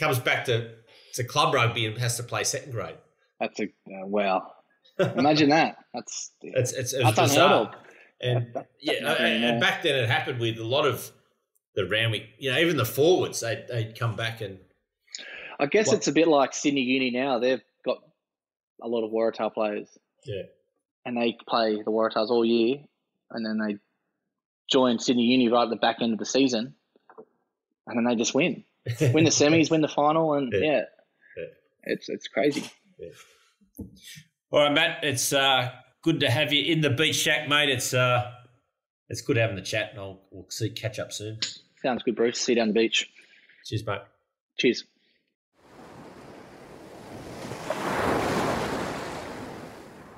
comes back to, to club rugby and has to play second grade. That's a uh, wow. Imagine that. That's it's it's, that's unheard of. And that, yeah, and, and back then it happened with a lot of the Randwick, you know, even the forwards, they'd, they'd come back and I guess what? it's a bit like Sydney Uni now. They've got a lot of Waratah players. Yeah. And they play the Waratahs all year, and then they join Sydney Uni right at the back end of the season, and then they just win, win the semis, win the final, and yeah, yeah. yeah. it's it's crazy. Yeah. All right, Matt. It's uh, good to have you in the beach shack, mate. It's uh, it's good having the chat, and I'll we'll see catch up soon. Sounds good, Bruce. See you down the beach. Cheers, mate. Cheers.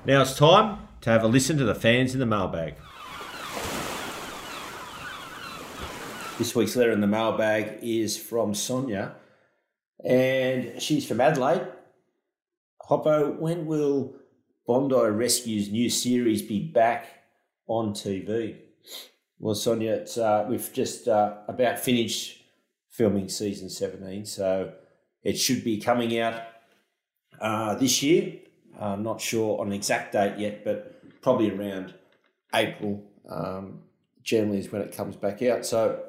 Now it's time to have a listen to the fans in the mailbag. This week's letter in the mailbag is from Sonia, and she's from Adelaide. Hoppo, when will Bondi Rescue's new series be back on TV? Well, Sonia, uh, we've just uh, about finished filming season 17, so it should be coming out uh, this year. I'm not sure on an exact date yet, but probably around April um, generally is when it comes back out. So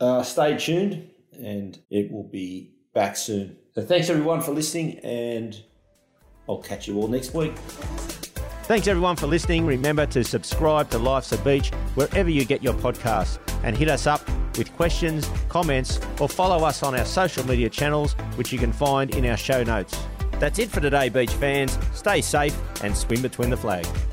uh, stay tuned and it will be back soon. So thanks everyone for listening and I'll catch you all next week. Thanks everyone for listening. Remember to subscribe to Life's a Beach wherever you get your podcasts and hit us up with questions, comments, or follow us on our social media channels, which you can find in our show notes. That's it for today, beach fans. Stay safe and swim between the flags.